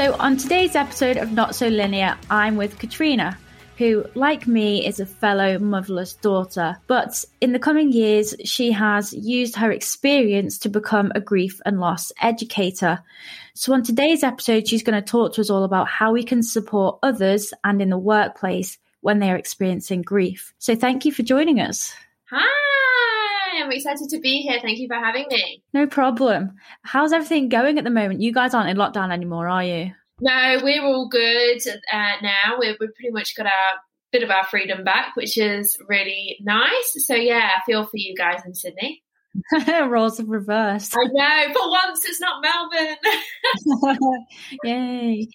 So, on today's episode of Not So Linear, I'm with Katrina, who, like me, is a fellow motherless daughter. But in the coming years, she has used her experience to become a grief and loss educator. So, on today's episode, she's going to talk to us all about how we can support others and in the workplace when they are experiencing grief. So, thank you for joining us. Hi. I'm excited to be here. Thank you for having me. No problem. How's everything going at the moment? You guys aren't in lockdown anymore, are you? No, we're all good uh, now. We've, we've pretty much got our bit of our freedom back, which is really nice. So yeah, I feel for you guys in Sydney. Roles have reversed. I know. For once, it's not Melbourne. Yay.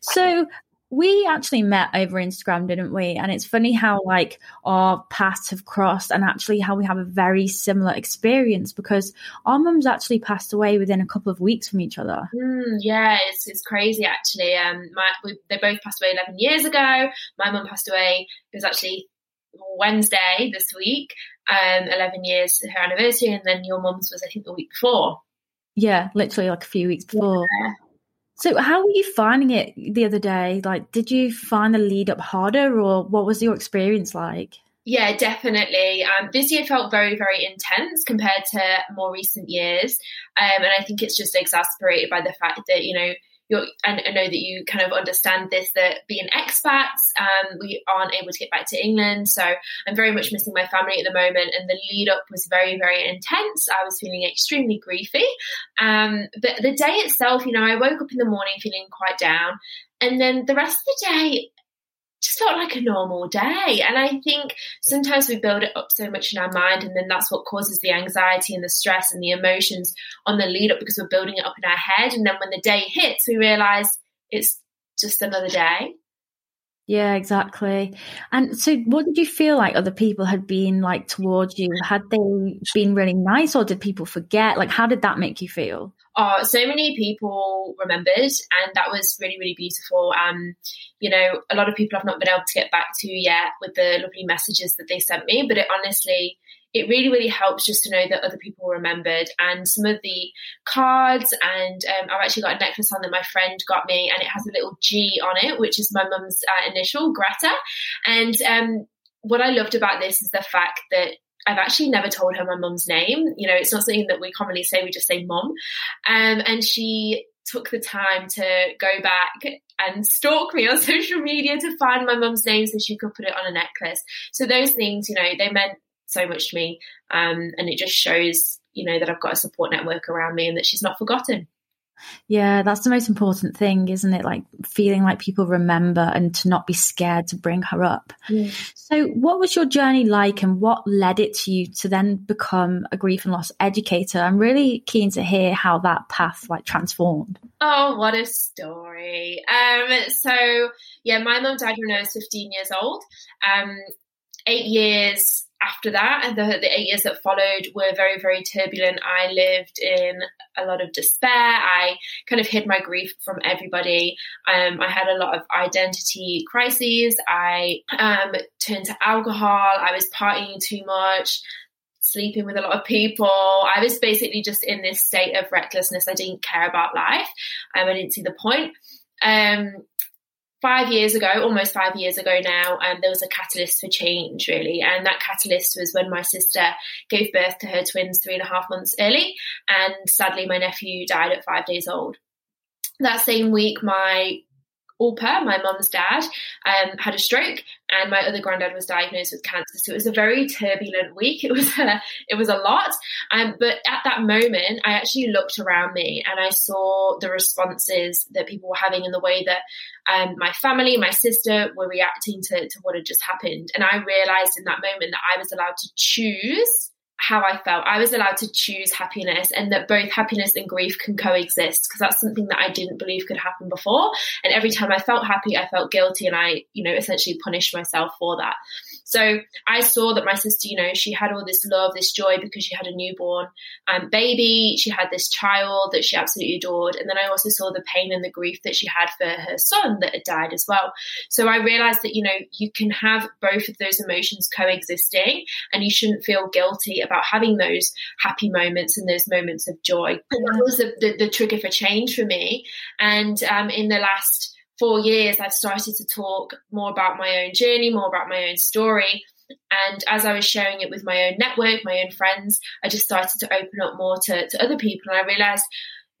So, we actually met over Instagram, didn't we? And it's funny how like our paths have crossed and actually how we have a very similar experience because our mums actually passed away within a couple of weeks from each other. Mm, yeah, it's, it's crazy actually. Um, my, we, they both passed away 11 years ago. My mum passed away, it was actually Wednesday this week, um, 11 years her anniversary. And then your mum's was, I think, the week before. Yeah, literally like a few weeks before. Yeah. So, how were you finding it the other day? Like, did you find the lead up harder, or what was your experience like? Yeah, definitely. Um, this year felt very, very intense compared to more recent years. Um, and I think it's just exasperated by the fact that, you know, you're, and I know that you kind of understand this that being expats, um, we aren't able to get back to England. So I'm very much missing my family at the moment. And the lead up was very, very intense. I was feeling extremely griefy. Um, but the day itself, you know, I woke up in the morning feeling quite down. And then the rest of the day, just felt like a normal day. And I think sometimes we build it up so much in our mind, and then that's what causes the anxiety and the stress and the emotions on the lead up because we're building it up in our head. And then when the day hits, we realize it's just another day. Yeah, exactly. And so, what did you feel like other people had been like towards you? Had they been really nice, or did people forget? Like, how did that make you feel? Oh, so many people remembered, and that was really, really beautiful. Um, you know, a lot of people I've not been able to get back to yet with the lovely messages that they sent me, but it honestly it really, really helps just to know that other people remembered. And some of the cards, and um, I've actually got a necklace on that my friend got me, and it has a little G on it, which is my mum's uh, initial, Greta. And um, what I loved about this is the fact that I've actually never told her my mum's name. You know, it's not something that we commonly say, we just say mum. Um, and she took the time to go back and stalk me on social media to find my mum's name so she could put it on a necklace. So those things, you know, they meant so much to me. Um, and it just shows, you know, that I've got a support network around me and that she's not forgotten. Yeah, that's the most important thing, isn't it? Like feeling like people remember and to not be scared to bring her up. Yeah. So, what was your journey like and what led it to you to then become a grief and loss educator? I'm really keen to hear how that path like transformed. Oh, what a story. Um, so, yeah, my mom died when I was 15 years old. Um, eight years after that, the, the eight years that followed were very, very turbulent. I lived in a lot of despair. I kind of hid my grief from everybody. Um, I had a lot of identity crises. I um, turned to alcohol. I was partying too much sleeping with a lot of people. I was basically just in this state of recklessness. I didn't care about life. Um, I didn't see the point. Um, five years ago, almost five years ago now, um, there was a catalyst for change, really. And that catalyst was when my sister gave birth to her twins three and a half months early. And sadly, my nephew died at five days old. That same week, my Alpa, my mum's dad, um, had a stroke, and my other granddad was diagnosed with cancer. So it was a very turbulent week. It was a, it was a lot. Um, but at that moment, I actually looked around me and I saw the responses that people were having in the way that um, my family, my sister were reacting to, to what had just happened. And I realized in that moment that I was allowed to choose how I felt. I was allowed to choose happiness and that both happiness and grief can coexist because that's something that I didn't believe could happen before. And every time I felt happy, I felt guilty and I, you know, essentially punished myself for that. So I saw that my sister, you know, she had all this love, this joy because she had a newborn um, baby. She had this child that she absolutely adored. And then I also saw the pain and the grief that she had for her son that had died as well. So I realized that, you know, you can have both of those emotions coexisting and you shouldn't feel guilty about having those happy moments and those moments of joy. And that was the, the, the trigger for change for me. And um, in the last four years, I've started to talk more about my own journey, more about my own story. And as I was sharing it with my own network, my own friends, I just started to open up more to, to other people. And I realized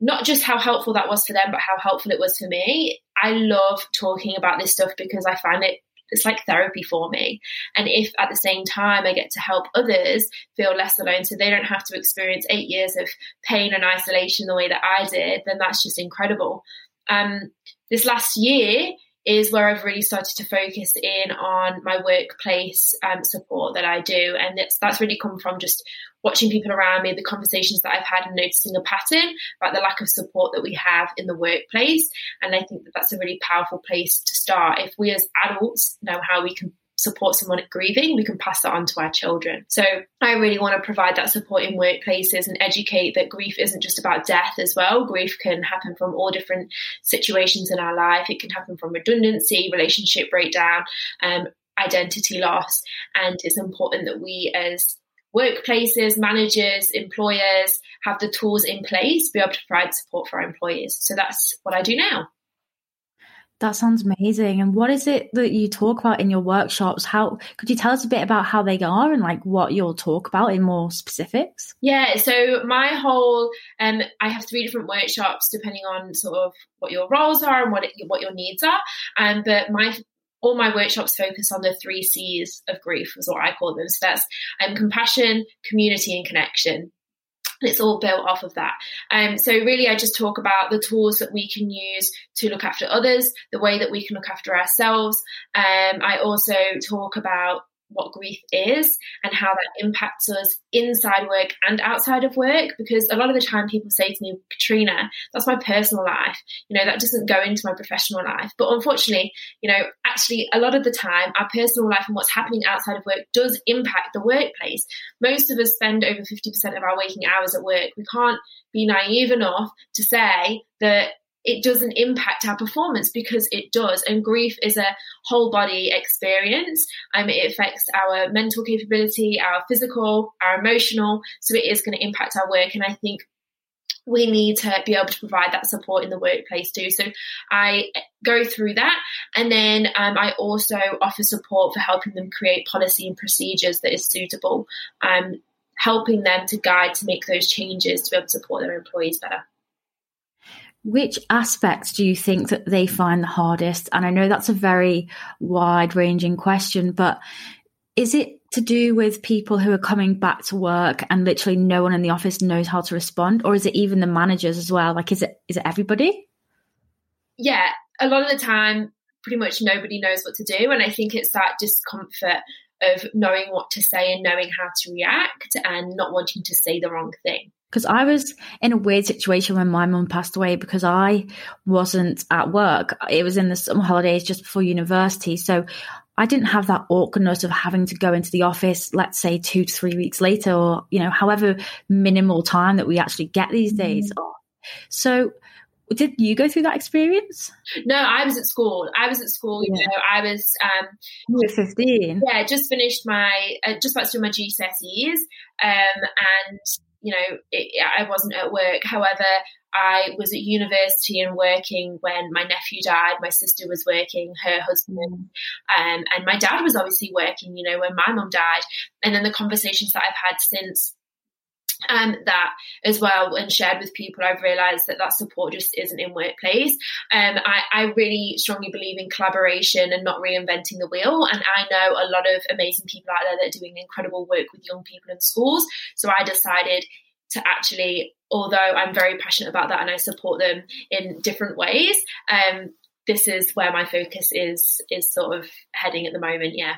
not just how helpful that was for them, but how helpful it was for me. I love talking about this stuff because I find it it's like therapy for me. And if at the same time I get to help others feel less alone so they don't have to experience eight years of pain and isolation the way that I did, then that's just incredible. Um, this last year is where I've really started to focus in on my workplace um, support that I do. And that's really come from just watching people around me, the conversations that I've had, and noticing a pattern about the lack of support that we have in the workplace. And I think that that's a really powerful place to start. If we as adults know how we can support someone grieving, we can pass that on to our children. So I really want to provide that support in workplaces and educate that grief isn't just about death as well. Grief can happen from all different situations in our life. It can happen from redundancy, relationship breakdown, um, identity loss. And it's important that we as workplaces, managers, employers have the tools in place to be able to provide support for our employees. So that's what I do now. That sounds amazing. And what is it that you talk about in your workshops? How could you tell us a bit about how they are and like what you'll talk about in more specifics? Yeah, so my whole um I have three different workshops depending on sort of what your roles are and what it, what your needs are. Um, but my all my workshops focus on the three C's of grief, is what I call them. So that's um, compassion, community, and connection it's all built off of that. Um, so really, I just talk about the tools that we can use to look after others, the way that we can look after ourselves. Um, I also talk about what grief is and how that impacts us inside work and outside of work because a lot of the time people say to me katrina that's my personal life. You know that doesn't go into my professional life. But unfortunately you know actually a lot of the time our personal life and what's happening outside of work does impact the workplace. Most of us spend over 50% of our waking hours at work. We can't be naive enough to say that it doesn't impact our performance because it does. And grief is a whole body experience. Um, it affects our mental capability, our physical, our emotional. So it is going to impact our work. And I think we need to be able to provide that support in the workplace too. So I go through that. And then um, I also offer support for helping them create policy and procedures that is suitable, um, helping them to guide to make those changes to be able to support their employees better. Which aspects do you think that they find the hardest? And I know that's a very wide ranging question, but is it to do with people who are coming back to work and literally no one in the office knows how to respond? Or is it even the managers as well? Like, is it, is it everybody? Yeah, a lot of the time, pretty much nobody knows what to do. And I think it's that discomfort of knowing what to say and knowing how to react and not wanting to say the wrong thing because I was in a weird situation when my mum passed away because I wasn't at work. It was in the summer holidays just before university. So I didn't have that awkwardness of having to go into the office, let's say two to three weeks later, or, you know, however minimal time that we actually get these mm-hmm. days. Mm. So did you go through that experience? No, I was at school. I was at school. You yeah. know, I was. Um, you were fifteen. Yeah, just finished my, uh, just about to do my GCSEs, um, and you know, it, I wasn't at work. However, I was at university and working when my nephew died. My sister was working, her husband, um, and my dad was obviously working, you know, when my mum died. And then the conversations that I've had since um, that as well and shared with people, I've realised that that support just isn't in workplace. Um, I, I, really strongly believe in collaboration and not reinventing the wheel. And I know a lot of amazing people out there that are doing incredible work with young people in schools. So I decided to actually, although I'm very passionate about that and I support them in different ways, um, this is where my focus is is sort of heading at the moment. Yeah.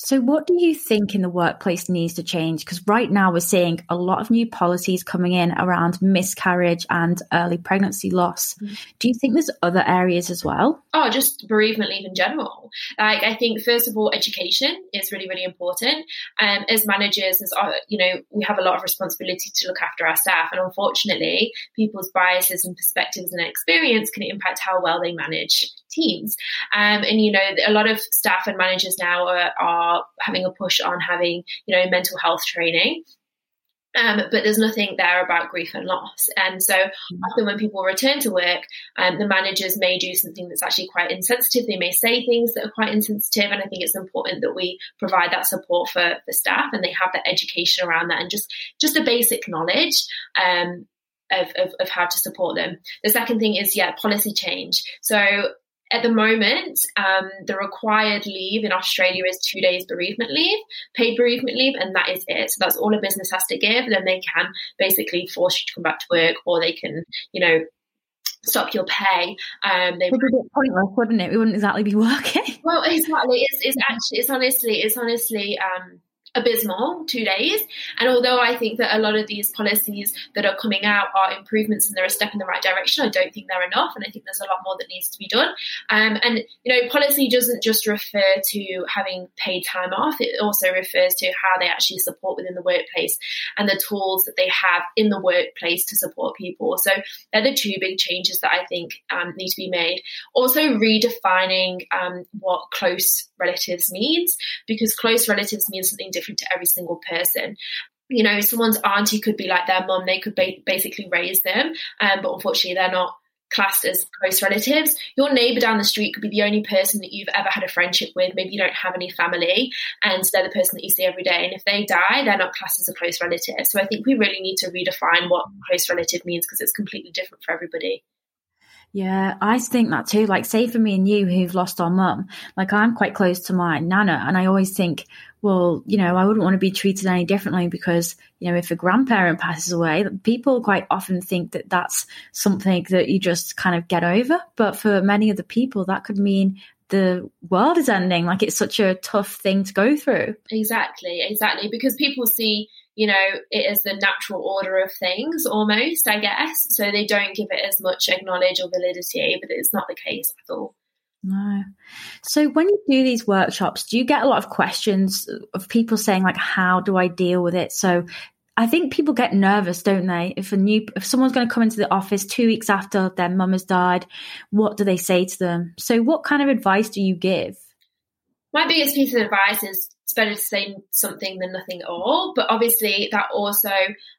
So, what do you think in the workplace needs to change? Because right now we're seeing a lot of new policies coming in around miscarriage and early pregnancy loss. Mm-hmm. Do you think there's other areas as well? Oh, just bereavement leave in general. Like, I think first of all, education is really, really important. Um, as managers, as uh, you know, we have a lot of responsibility to look after our staff, and unfortunately, people's biases and perspectives and experience can impact how well they manage teams. Um, and you know, a lot of staff and managers now are, are having a push on having you know mental health training. Um, but there's nothing there about grief and loss. And so often when people return to work, um, the managers may do something that's actually quite insensitive. They may say things that are quite insensitive. And I think it's important that we provide that support for, the staff and they have that education around that and just, just a basic knowledge. Um, of, of, of how to support them. The second thing is, yeah, policy change. So at the moment, um, the required leave in Australia is two days bereavement leave, paid bereavement leave, and that is it. So that's all a business has to give. Then they can basically force you to come back to work, or they can, you know, stop your pay. Um, they would be pointless, wouldn't it? We wouldn't exactly be working. Well, exactly. It's, it's actually, it's honestly, it's honestly. Um, abysmal two days. And although I think that a lot of these policies that are coming out are improvements and they're a step in the right direction, I don't think they're enough. And I think there's a lot more that needs to be done. Um, and, you know, policy doesn't just refer to having paid time off, it also refers to how they actually support within the workplace and the tools that they have in the workplace to support people. So they're the two big changes that I think um, need to be made. Also, redefining um, what close relatives means, because close relatives means something different to every single person you know, someone's auntie could be like their mum, they could ba- basically raise them, um, but unfortunately they're not classed as close relatives. Your neighbour down the street could be the only person that you've ever had a friendship with. Maybe you don't have any family and they're the person that you see every day. And if they die, they're not classed as a close relative. So I think we really need to redefine what close relative means because it's completely different for everybody. Yeah, I think that too. Like, say for me and you who've lost our mum, like I'm quite close to my nana, and I always think, well, you know, I wouldn't want to be treated any differently because, you know, if a grandparent passes away, people quite often think that that's something that you just kind of get over. But for many other people, that could mean the world is ending. Like, it's such a tough thing to go through. Exactly, exactly. Because people see you know, it is the natural order of things almost, I guess. So they don't give it as much acknowledge or validity, but it's not the case at all. No. So when you do these workshops, do you get a lot of questions of people saying like, how do I deal with it? So I think people get nervous, don't they? If a new, if someone's going to come into the office two weeks after their mum has died, what do they say to them? So what kind of advice do you give? My biggest piece of advice is it's better to say something than nothing at all. But obviously, that also,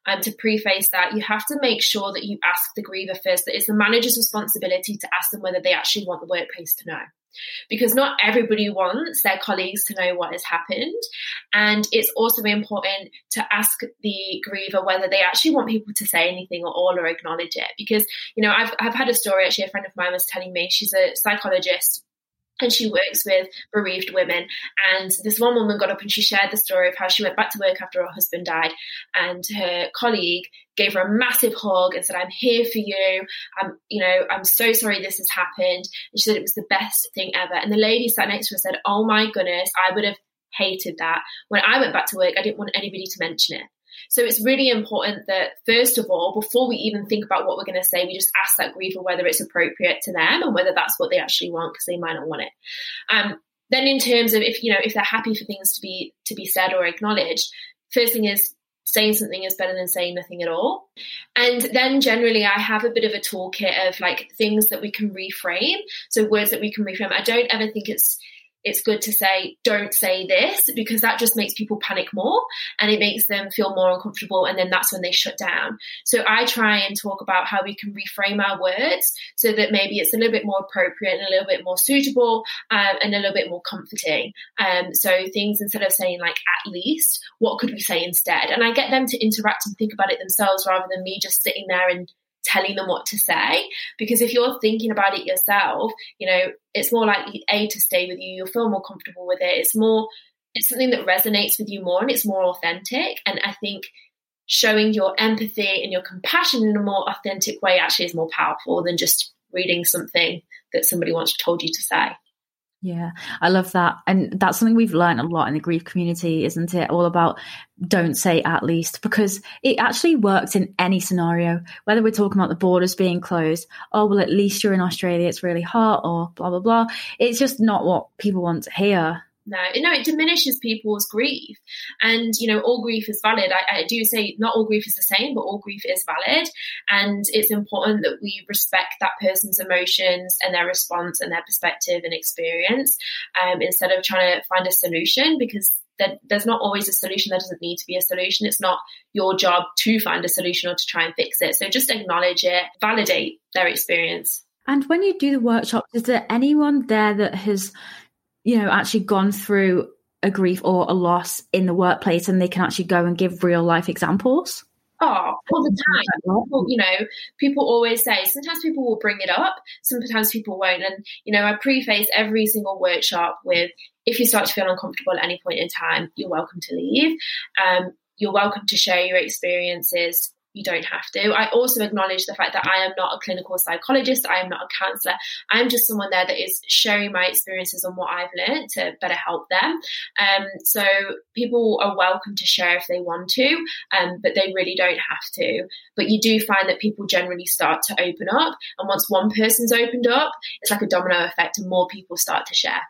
um, to preface that, you have to make sure that you ask the griever first that it's the manager's responsibility to ask them whether they actually want the workplace to know. Because not everybody wants their colleagues to know what has happened. And it's also important to ask the griever whether they actually want people to say anything at all or acknowledge it. Because, you know, I've, I've had a story actually, a friend of mine was telling me, she's a psychologist and she works with bereaved women. And this one woman got up and she shared the story of how she went back to work after her husband died, and her colleague gave her a massive hug and said, "I'm here for you. I'm, you know, I'm so sorry this has happened." And she said it was the best thing ever. And the lady sat next to her said, "Oh my goodness, I would have hated that. When I went back to work, I didn't want anybody to mention it." So it's really important that, first of all, before we even think about what we're going to say, we just ask that griever whether it's appropriate to them and whether that's what they actually want because they might not want it. Um, then in terms of if you know if they're happy for things to be to be said or acknowledged, first thing is saying something is better than saying nothing at all. And then generally, I have a bit of a toolkit of like things that we can reframe. So words that we can reframe. I don't ever think it's it's good to say, don't say this, because that just makes people panic more and it makes them feel more uncomfortable. And then that's when they shut down. So I try and talk about how we can reframe our words so that maybe it's a little bit more appropriate and a little bit more suitable um, and a little bit more comforting. Um, so things instead of saying like at least, what could we say instead? And I get them to interact and think about it themselves rather than me just sitting there and telling them what to say. Because if you're thinking about it yourself you know it's more likely a to stay with you you'll feel more comfortable with it. It's more it's something that resonates with you more and it's more authentic. And i think showing your empathy and your compassion in a more authentic way actually is more powerful than just reading something that somebody once told you to say Yeah, I love that. And that's something we've learned a lot in the grief community, isn't it? All about don't say at least, because it actually works in any scenario, whether we're talking about the borders being closed, oh, well, at least you're in Australia, it's really hot, or blah, blah, blah. It's just not what people want to hear no, no, it diminishes people's grief. And, you know, all grief is valid. I, I, do say not all grief is the same, but all grief is valid. And it's important that we respect that person's emotions and their response and their perspective and experience um, instead of trying to find a solution because there's not always a solution. There doesn't need to be a solution. It's not your job to find a solution or to try and fix it. So just acknowledge it, validate their experience. And when you do the workshop, is there anyone there that has you know, actually gone through a grief or a loss in the workplace and they can actually go and give real life examples? Oh, all the time. People, you know, people always say, sometimes people will bring it up, sometimes people won't. And, you know, I preface every single workshop with if you start to feel uncomfortable at any point in time, you're welcome to leave. Um, you're welcome to share your experiences you don't have to. I also acknowledge the fact that I am not a clinical psychologist, I am not a counselor. I'm just someone there that is sharing my experiences and what I've learned to better help them. Um, so people are welcome to share if they want to, um, but they really don't have to. But you do find that people generally start to open up, and once one person's opened up, it's like a domino effect, and more people start to share.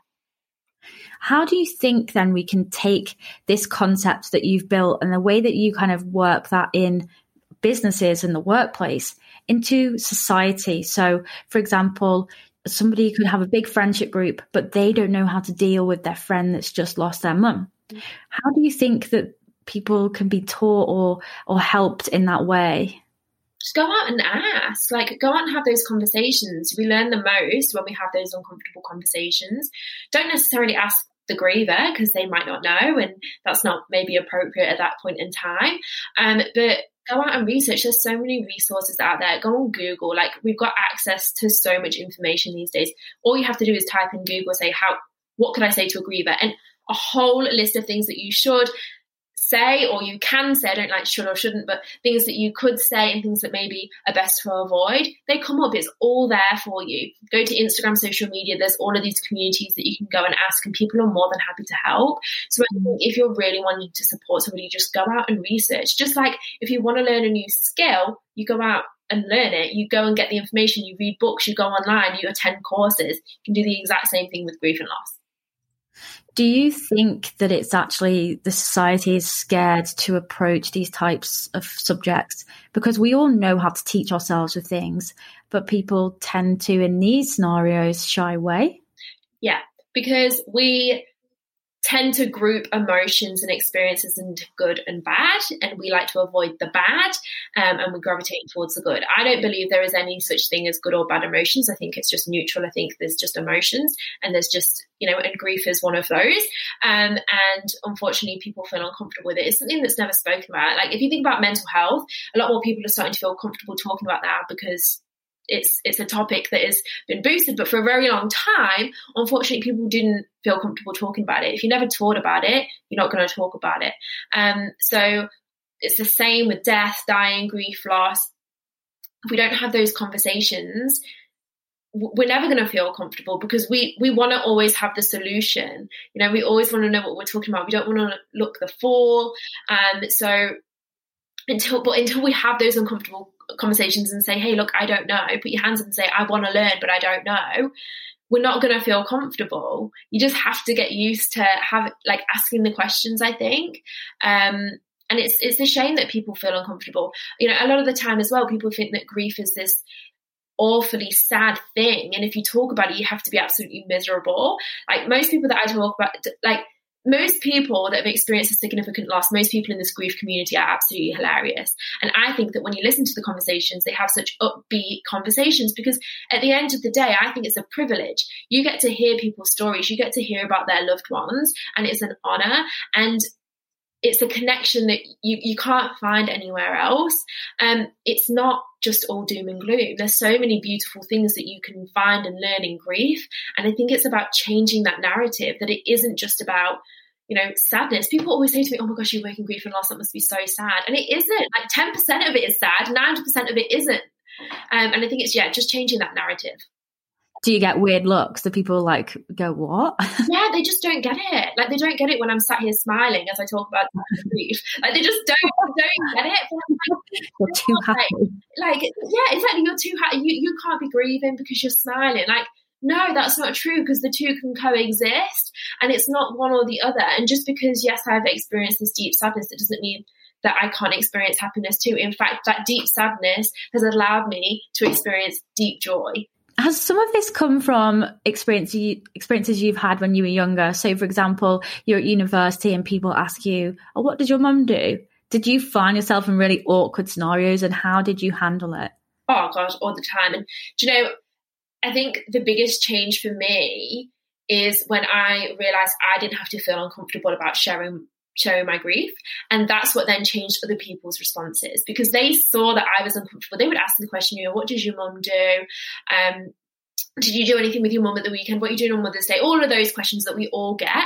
How do you think then we can take this concept that you've built and the way that you kind of work that in businesses and the workplace into society. So, for example, somebody could have a big friendship group, but they don't know how to deal with their friend that's just lost their mum. How do you think that people can be taught or or helped in that way? Just go out and ask. Like, go out and have those conversations. We learn the most when we have those uncomfortable conversations. Don't necessarily ask the griever because they might not know and that's not maybe appropriate at that point in time. Um, but go out and research. There's so many resources out there. Go on Google. Like we've got access to so much information these days. All you have to do is type in Google, say how, what could I say to a griever, and a whole list of things that you should say or you can say, I don't like should or shouldn't, but things that you could say and things that maybe are best to avoid, they come up. It's all there for you. Go to Instagram, social media, there's all of these communities that you can go and ask, and people are more than happy to help. So I think if you're really wanting to support somebody, just go out and research. Just like if you want to learn a new skill, you go out and learn it. You go and get the information, you read books, you go online, you attend courses. You can do the exact same thing with grief and loss. Do you think that it's actually the society is scared to approach these types of subjects? Because we all know how to teach ourselves with things, but people tend to, in these scenarios, shy away. Yeah, because we tend to group emotions and experiences into good and bad, and we like to avoid the bad um, and we gravitate towards the good. I don't believe there is any such thing as good or bad emotions. I think it's just neutral. I think there's just emotions, and there's just, you know, and grief is one of those. Um, and unfortunately, people feel uncomfortable with it. It's something that's never spoken about. Like, if you think about mental health, a lot more people are starting to feel comfortable talking about that because it's it's a topic that has been boosted, but for a very long time, unfortunately, people didn't feel comfortable talking about it. If you never taught about it, you're not going to talk about it. Um, so it's the same with death, dying, grief, loss. If we don't have those conversations, we're never going to feel comfortable because we we want to always have the solution. You know, we always want to know what we're talking about. We don't want to look the fool. Um, so until but until we have those uncomfortable conversations and say, hey, look, I don't know, put your hands up and say, I want to learn, but I don't know, we're not going to feel comfortable. You just have to get used to have like asking the questions, I think. Um, and it's it's a shame that people feel uncomfortable. You know, a lot of the time as well, people think that grief is this awfully sad thing, and if you talk about it, you have to be absolutely miserable. Like most people that I talk about, like most people that have experienced a significant loss, most people in this grief community are absolutely hilarious. And I think that when you listen to the conversations, they have such upbeat conversations because at the end of the day, I think it's a privilege. You get to hear people's stories, you get to hear about their loved ones, and it's an honor. And it's a connection that you, you can't find anywhere else. Um, it's not just all doom and gloom. There's so many beautiful things that you can find and learn in grief. And I think it's about changing that narrative that it isn't just about, you know, sadness. People always say to me, oh my gosh, you're working grief and loss. That must be so sad. And it isn't. Like 10% of it is sad, 90% of it isn't. Um, and I think it's, yeah, just changing that narrative. Do you get weird looks? Do people like go, what? yeah, they just don't get it. Like they don't get it when I'm sat here smiling as I talk about grief. Like they just don't don't get it. Like, you're too happy. Like, like yeah, exactly. You're too happy. You you can't be grieving because you're smiling. Like no, that's not true because the two can coexist and it's not one or the other. And just because, yes, I've experienced this deep sadness, it doesn't mean that I can't experience happiness too. In fact, that deep sadness has allowed me to experience deep joy. Has some of this come from experience you, experiences you've had when you were younger? So, for example, you're at university and people ask you, oh, what did your mum do? Did you find yourself in really awkward scenarios and how did you handle it? Oh, gosh, all the time. And do you know, I think the biggest change for me is when I realized I didn't have to feel uncomfortable about sharing sharing my grief. And that's what then changed other people's responses because they saw that I was uncomfortable. They would ask the question, you know, what does your mum do? Um, did you do anything with your mum at the weekend? What are you doing on Mother's Day? All of those questions that we all get.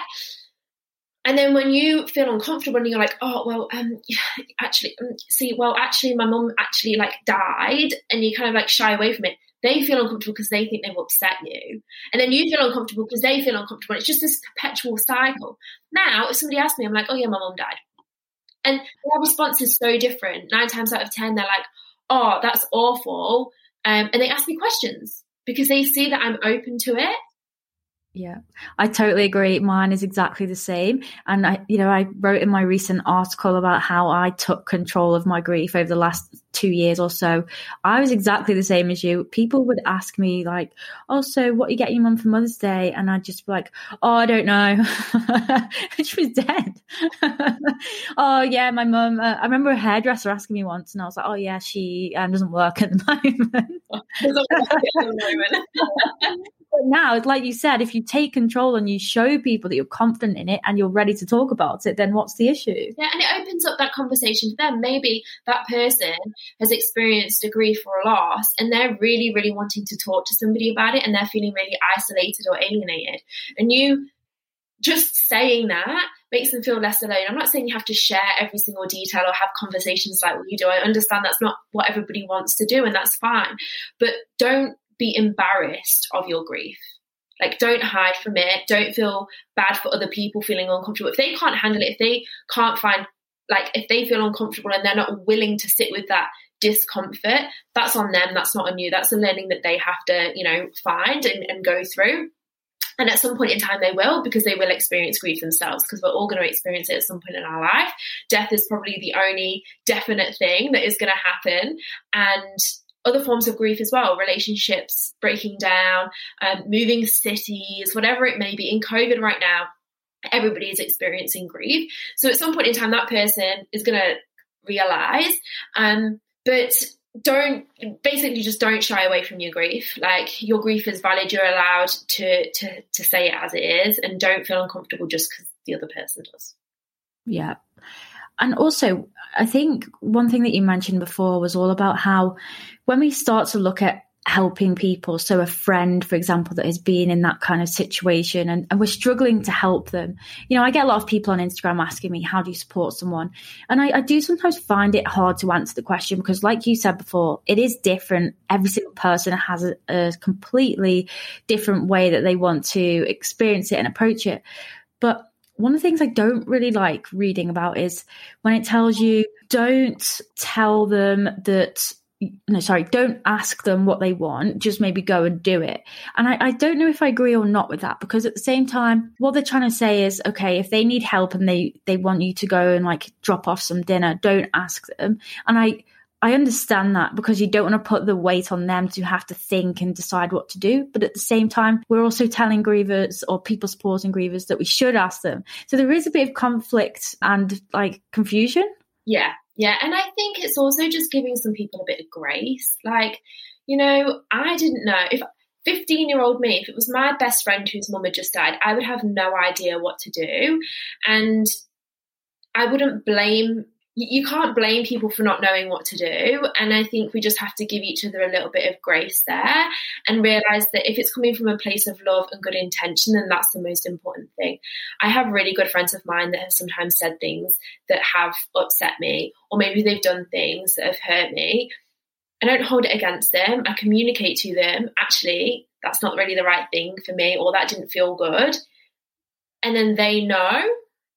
And then when you feel uncomfortable and you're like, oh, well, um, actually, um, see, well, actually, my mum actually like died, and you kind of like shy away from it they feel uncomfortable because they think they've upset you. And then you feel uncomfortable because they feel uncomfortable. It's just this perpetual cycle. Now, if somebody asks me, I'm like, oh yeah, my mom died. And their response is so different. Nine times out of 10, they're like, oh, that's awful. Um, and they ask me questions because they see that I'm open to it. Yeah, I totally agree. Mine is exactly the same. And I, you know, I wrote in my recent article about how I took control of my grief over the last two years or so. I was exactly the same as you. People would ask me like, "Oh, so what are you getting your mum for Mother's Day?" And I'd just be like, "Oh, I don't know." she was dead. oh yeah, my mum. Uh, I remember a hairdresser asking me once, and I was like, "Oh yeah, she um, doesn't work at the moment." But now, like you said, if you take control and you show people that you're confident in it and you're ready to talk about it, then what's the issue? Yeah, and it opens up that conversation for them. Maybe that person has experienced a grief or a loss and they're really, really wanting to talk to somebody about it and they're feeling really isolated or alienated. And you just saying that makes them feel less alone. I'm not saying you have to share every single detail or have conversations like what you do. I understand that's not what everybody wants to do, and that's fine. But don't be embarrassed of your grief. Like, don't hide from it. Don't feel bad for other people feeling uncomfortable. If they can't handle it, if they can't find, like, if they feel uncomfortable and they're not willing to sit with that discomfort, that's on them. That's not on you. That's a learning that they have to, you know, find and, and go through. And at some point in time, they will because they will experience grief themselves because we're all going to experience it at some point in our life. Death is probably the only definite thing that is going to happen. And other forms of grief as well, relationships breaking down, um, moving cities, whatever it may be. In COVID right now, everybody is experiencing grief. So at some point in time, that person is going to realize. Um, but don't basically just don't shy away from your grief. Like your grief is valid. You're allowed to to to say it as it is, and don't feel uncomfortable just because the other person does. Yeah. And also, I think one thing that you mentioned before was all about how when we start to look at helping people, so a friend, for example, that has been in that kind of situation and, and we're struggling to help them. You know, I get a lot of people on Instagram asking me, how do you support someone? And I, I do sometimes find it hard to answer the question because, like you said before, it is different. Every single person has a, a completely different way that they want to experience it and approach it. But one of the things I don't really like reading about is when it tells you don't tell them that no, sorry, don't ask them what they want, just maybe go and do it. And I, I, don't know if I agree or not with that because at the same time, what they're trying to say is, okay, if they need help and they, they want you to go and like drop off some dinner, don't ask them. And I, I understand that because you don't want to put the weight on them to have to think and decide what to do. But at the same time, we're also telling grievers or people supporting grievers that we should ask them. So there is a bit of conflict and like confusion. Yeah. Yeah. And I think it's also just giving some people a bit of grace. Like, you know, I didn't know if 15 year old me, if it was my best friend whose mum had just died, I would have no idea what to do. And I wouldn't blame you can't blame people for not knowing what to do. And I think we just have to give each other a little bit of grace there and realize that if it's coming from a place of love and good intention, then that's the most important thing. I have really good friends of mine that have sometimes said things that have upset me, or maybe they've done things that have hurt me. I don't hold it against them. I communicate to them, actually, that's not really the right thing for me, or that didn't feel good. And then they know,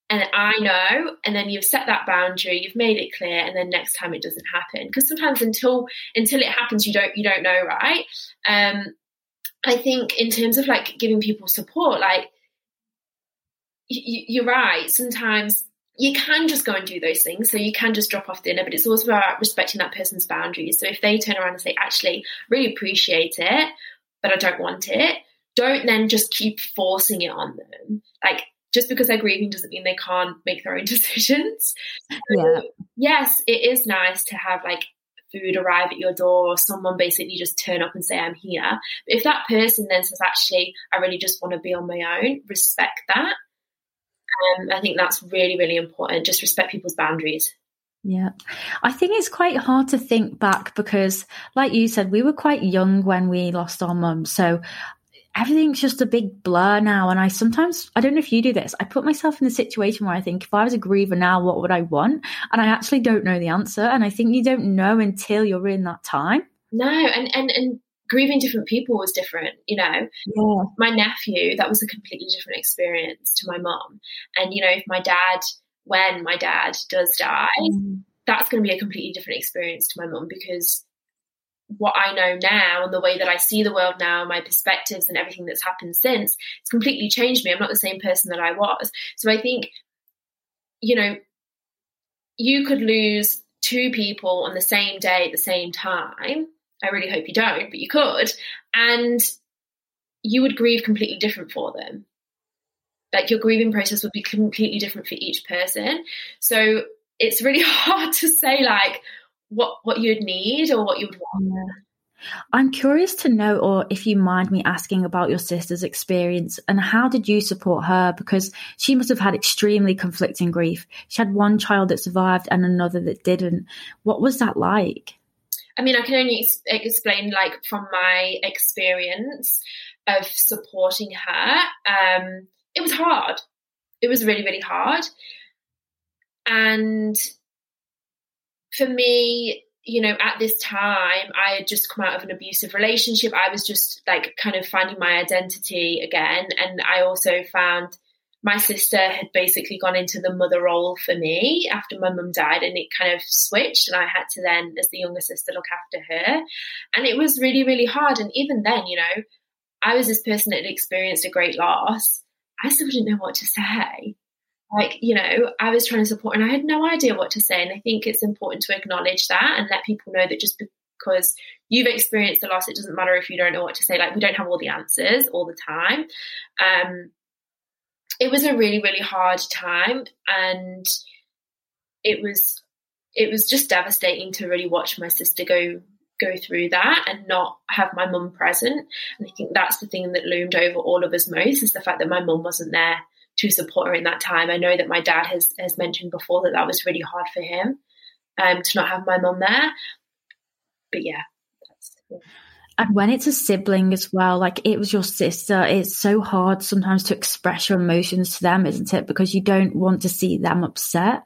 and I know, and then you've set that boundary, you've made it clear, and then next time it doesn't happen. Because sometimes until until it happens, you don't you don't know, right? Um, I think in terms of like giving people support, like you're right. Sometimes you can just go and do those things. So you can just drop off dinner, but it's also about respecting that person's boundaries. So if they turn around and say, actually, really appreciate it, but I don't want it, don't then just keep forcing it on them. Like, just because they're grieving doesn't mean they can't make their own decisions. Yeah. yes, it is nice to have like food arrive at your door or someone basically just turn up and say, I'm here. But if that person then says, actually, I really just want to be on my own, respect that um, I think that's really, really important. Just respect people's boundaries. Yeah. I think it's quite hard to think back because, like you said, we were quite young when we lost our mum. So everything's just a big blur now. And I sometimes, I don't know if you do this, I put myself in the situation where I think if I was a griever now, what would I want? And I actually don't know the answer. And I think you don't know until you're in that time. No, and, and, and grieving different people was different, you know. Yeah. My nephew, that was a completely different experience to my mom. And, you know, if my dad, when my dad does die, mm. that's going to be a completely different experience to my mom because what I know now and the way that I see the world now, my perspectives and everything that's happened since, it's completely changed me. I'm not the same person that I was. So I think, you know, you could lose two people on the same day at the same time I really hope you don't, but you could. And you would grieve completely different for them. Like your grieving process would be completely different for each person. So it's really hard to say like what what you'd need or what you would want. Yeah. I'm curious to know, or if you mind me asking about your sister's experience and how did you support her? Because she must have had extremely conflicting grief. She had one child that survived and another that didn't. What was that like? I mean, I can only ex- explain like from my experience of supporting her. Um, it was hard. It was really, really hard. And for me, you know, at this time, I had just come out of an abusive relationship. I was just like kind of finding my identity again. And I also found my sister had basically gone into the mother role for me after my mum died and it kind of switched and I had to then as the younger sister look after her and it was really really hard and even then you know I was this person that had experienced a great loss I still didn't know what to say like you know I was trying to support and I had no idea what to say. And I think it's important to acknowledge that and let people know that just because you've experienced a loss it doesn't matter if you don't know what to say. Like we don't have all the answers all the time. Um it was a really really hard time and it was it was just devastating to really watch my sister go go through that and not have my mum present. And i think that's the thing that loomed over all of us most is the fact that my mum wasn't there to support her in that time i know that my dad has has mentioned before that that was really hard for him um to not have my mum there but yeah, yeah. And when it's a sibling as well, like it was your sister, it's so hard sometimes to express your emotions to them, isn't it? Because you don't want to see them upset.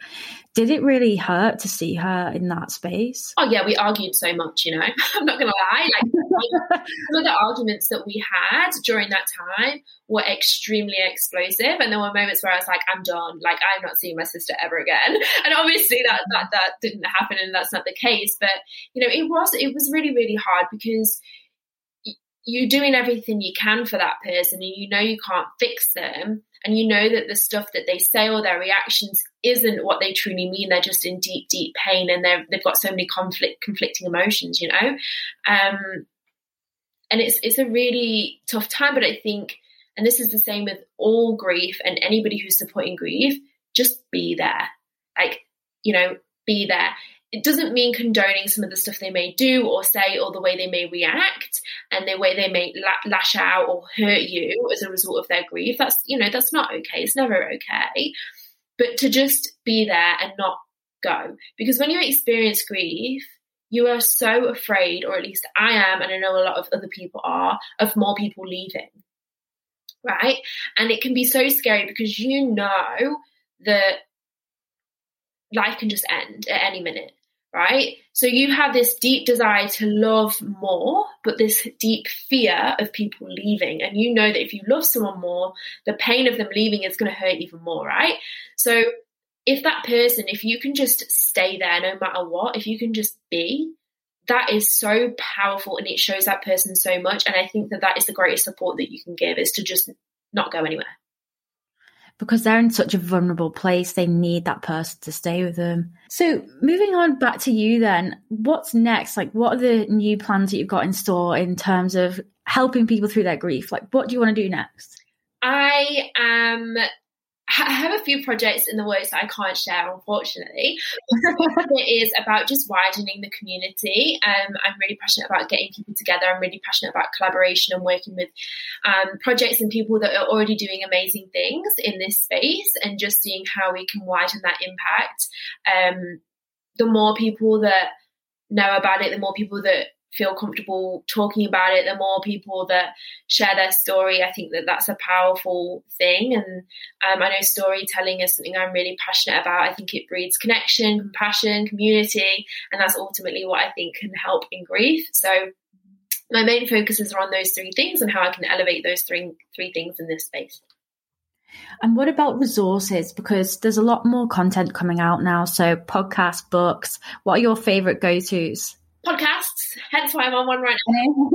Did it really hurt to see her in that space? Oh yeah, we argued so much, you know. I'm not gonna lie. Like some of the arguments that we had during that time were extremely explosive, and there were moments where I was like, "I'm done. Like I'm not seeing my sister ever again." And obviously that that that didn't happen, and that's not the case. But you know, it was it was really really hard because you're doing everything you can for that person and you know you can't fix them and you know that the stuff that they say or their reactions isn't what they truly mean. They're just in deep deep pain and they're, they've got so many conflict conflicting emotions you know? Um, and it's it's a really tough time but i think and this is the same with all grief and anybody who's supporting grief just be there. Like you know be there. It doesn't mean condoning some of the stuff they may do or say or the way they may react and the way they may lash out or hurt you as a result of their grief. That's you know that's not okay. It's never okay but to just be there and not go. Because when you experience grief you are so afraid or at least i am and i know a lot of other people are of more people leaving right? And it can be so scary because you know that life can just end at any minute right? So you have this deep desire to love more, but this deep fear of people leaving. And you know that if you love someone more, the pain of them leaving is going to hurt even more, right? So if that person, if you can just stay there no matter what, if you can just be, that is so powerful and it shows that person so much. And I think that that is the greatest support that you can give is to just not go anywhere because they're in such a vulnerable place. They need that person to stay with them. So, moving on back to you then, what's next? Like, what are the new plans that you've got in store in terms of helping people through their grief? Like, what do you want to do next? I am I have a few projects in the works that I can't share, unfortunately. it is about just widening the community. Um, I'm really passionate about getting people together. I'm really passionate about collaboration and working with um, projects and people that are already doing amazing things in this space and just seeing how we can widen that impact. Um, the more people that know about it, the more people that feel comfortable talking about it, the more people that share their story, I think that that's a powerful thing. And um, I know storytelling is something I'm really passionate about. I think it breeds connection, compassion, community, and that's ultimately what I think can help in grief. So my main focuses are on those three things and how I can elevate those three three things in this space. And what about resources? Because there's a lot more content coming out now. So podcasts, books. What are your favorite go tos? Podcasts, hence why I'm on one right now.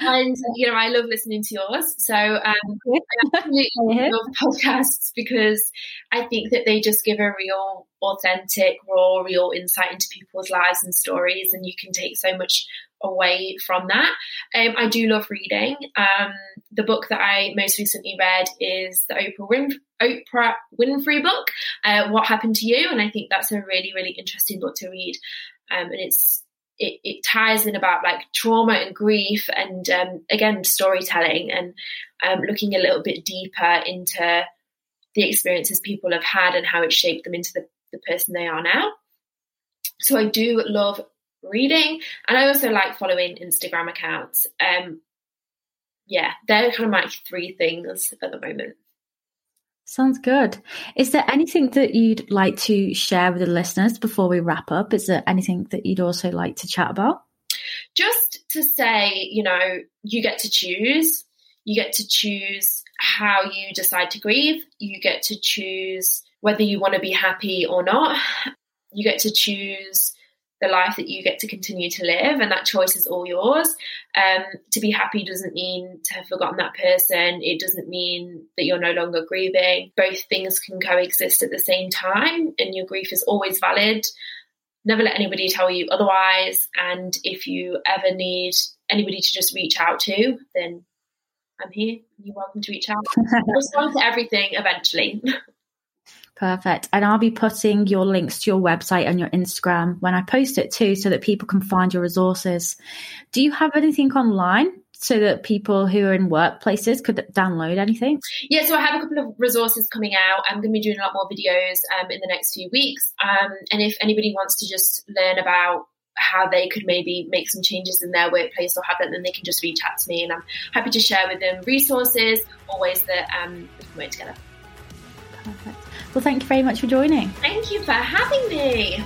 and you know, I love listening to yours. So um, I absolutely love podcasts because I think that they just give a real, authentic, raw, real insight into people's lives and stories, and you can take so much away from that. Um, I do love reading. Um, the book that I most recently read is the Oprah, Winf- Oprah Winfrey book, uh, What Happened to You, and I think that's a really, really interesting book to read. Um, and it's it, it, ties in about like trauma and grief and um, again storytelling and um, looking a little bit deeper into the experiences people have had and how it shaped them into the, the person they are now. So i do love reading and i also like following instagram accounts. Um yeah they're kind of my three things at the moment Sounds good. Is there anything that you'd like to share with the listeners before we wrap up? Is there anything that you'd also like to chat about? Just to say, you know, you get to choose. You get to choose how you decide to grieve. You get to choose whether you want to be happy or not. You get to choose the life that you get to continue to live, and that choice is all yours. Um, to be happy doesn't mean to have forgotten that person. It doesn't mean that you're no longer grieving. Both things can coexist at the same time, and your grief is always valid. Never let anybody tell you otherwise. And if you ever need anybody to just reach out to, then I'm here. You're welcome to reach out. respond to everything eventually. Perfect. And I'll be putting your links to your website and your Instagram when I post it too, so that people can find your resources. Do you have anything online so that people who are in workplaces could download anything? Yeah, so I have a couple of resources coming out. I'm going to be doing a lot more videos um, in the next few weeks. Um, and if anybody wants to just learn about how they could maybe make some changes in their workplace or have that, then they can just reach out to me and I'm happy to share with them resources or ways that um, we can work together. Perfect. Well, thank you very much for joining. Thank you for having me.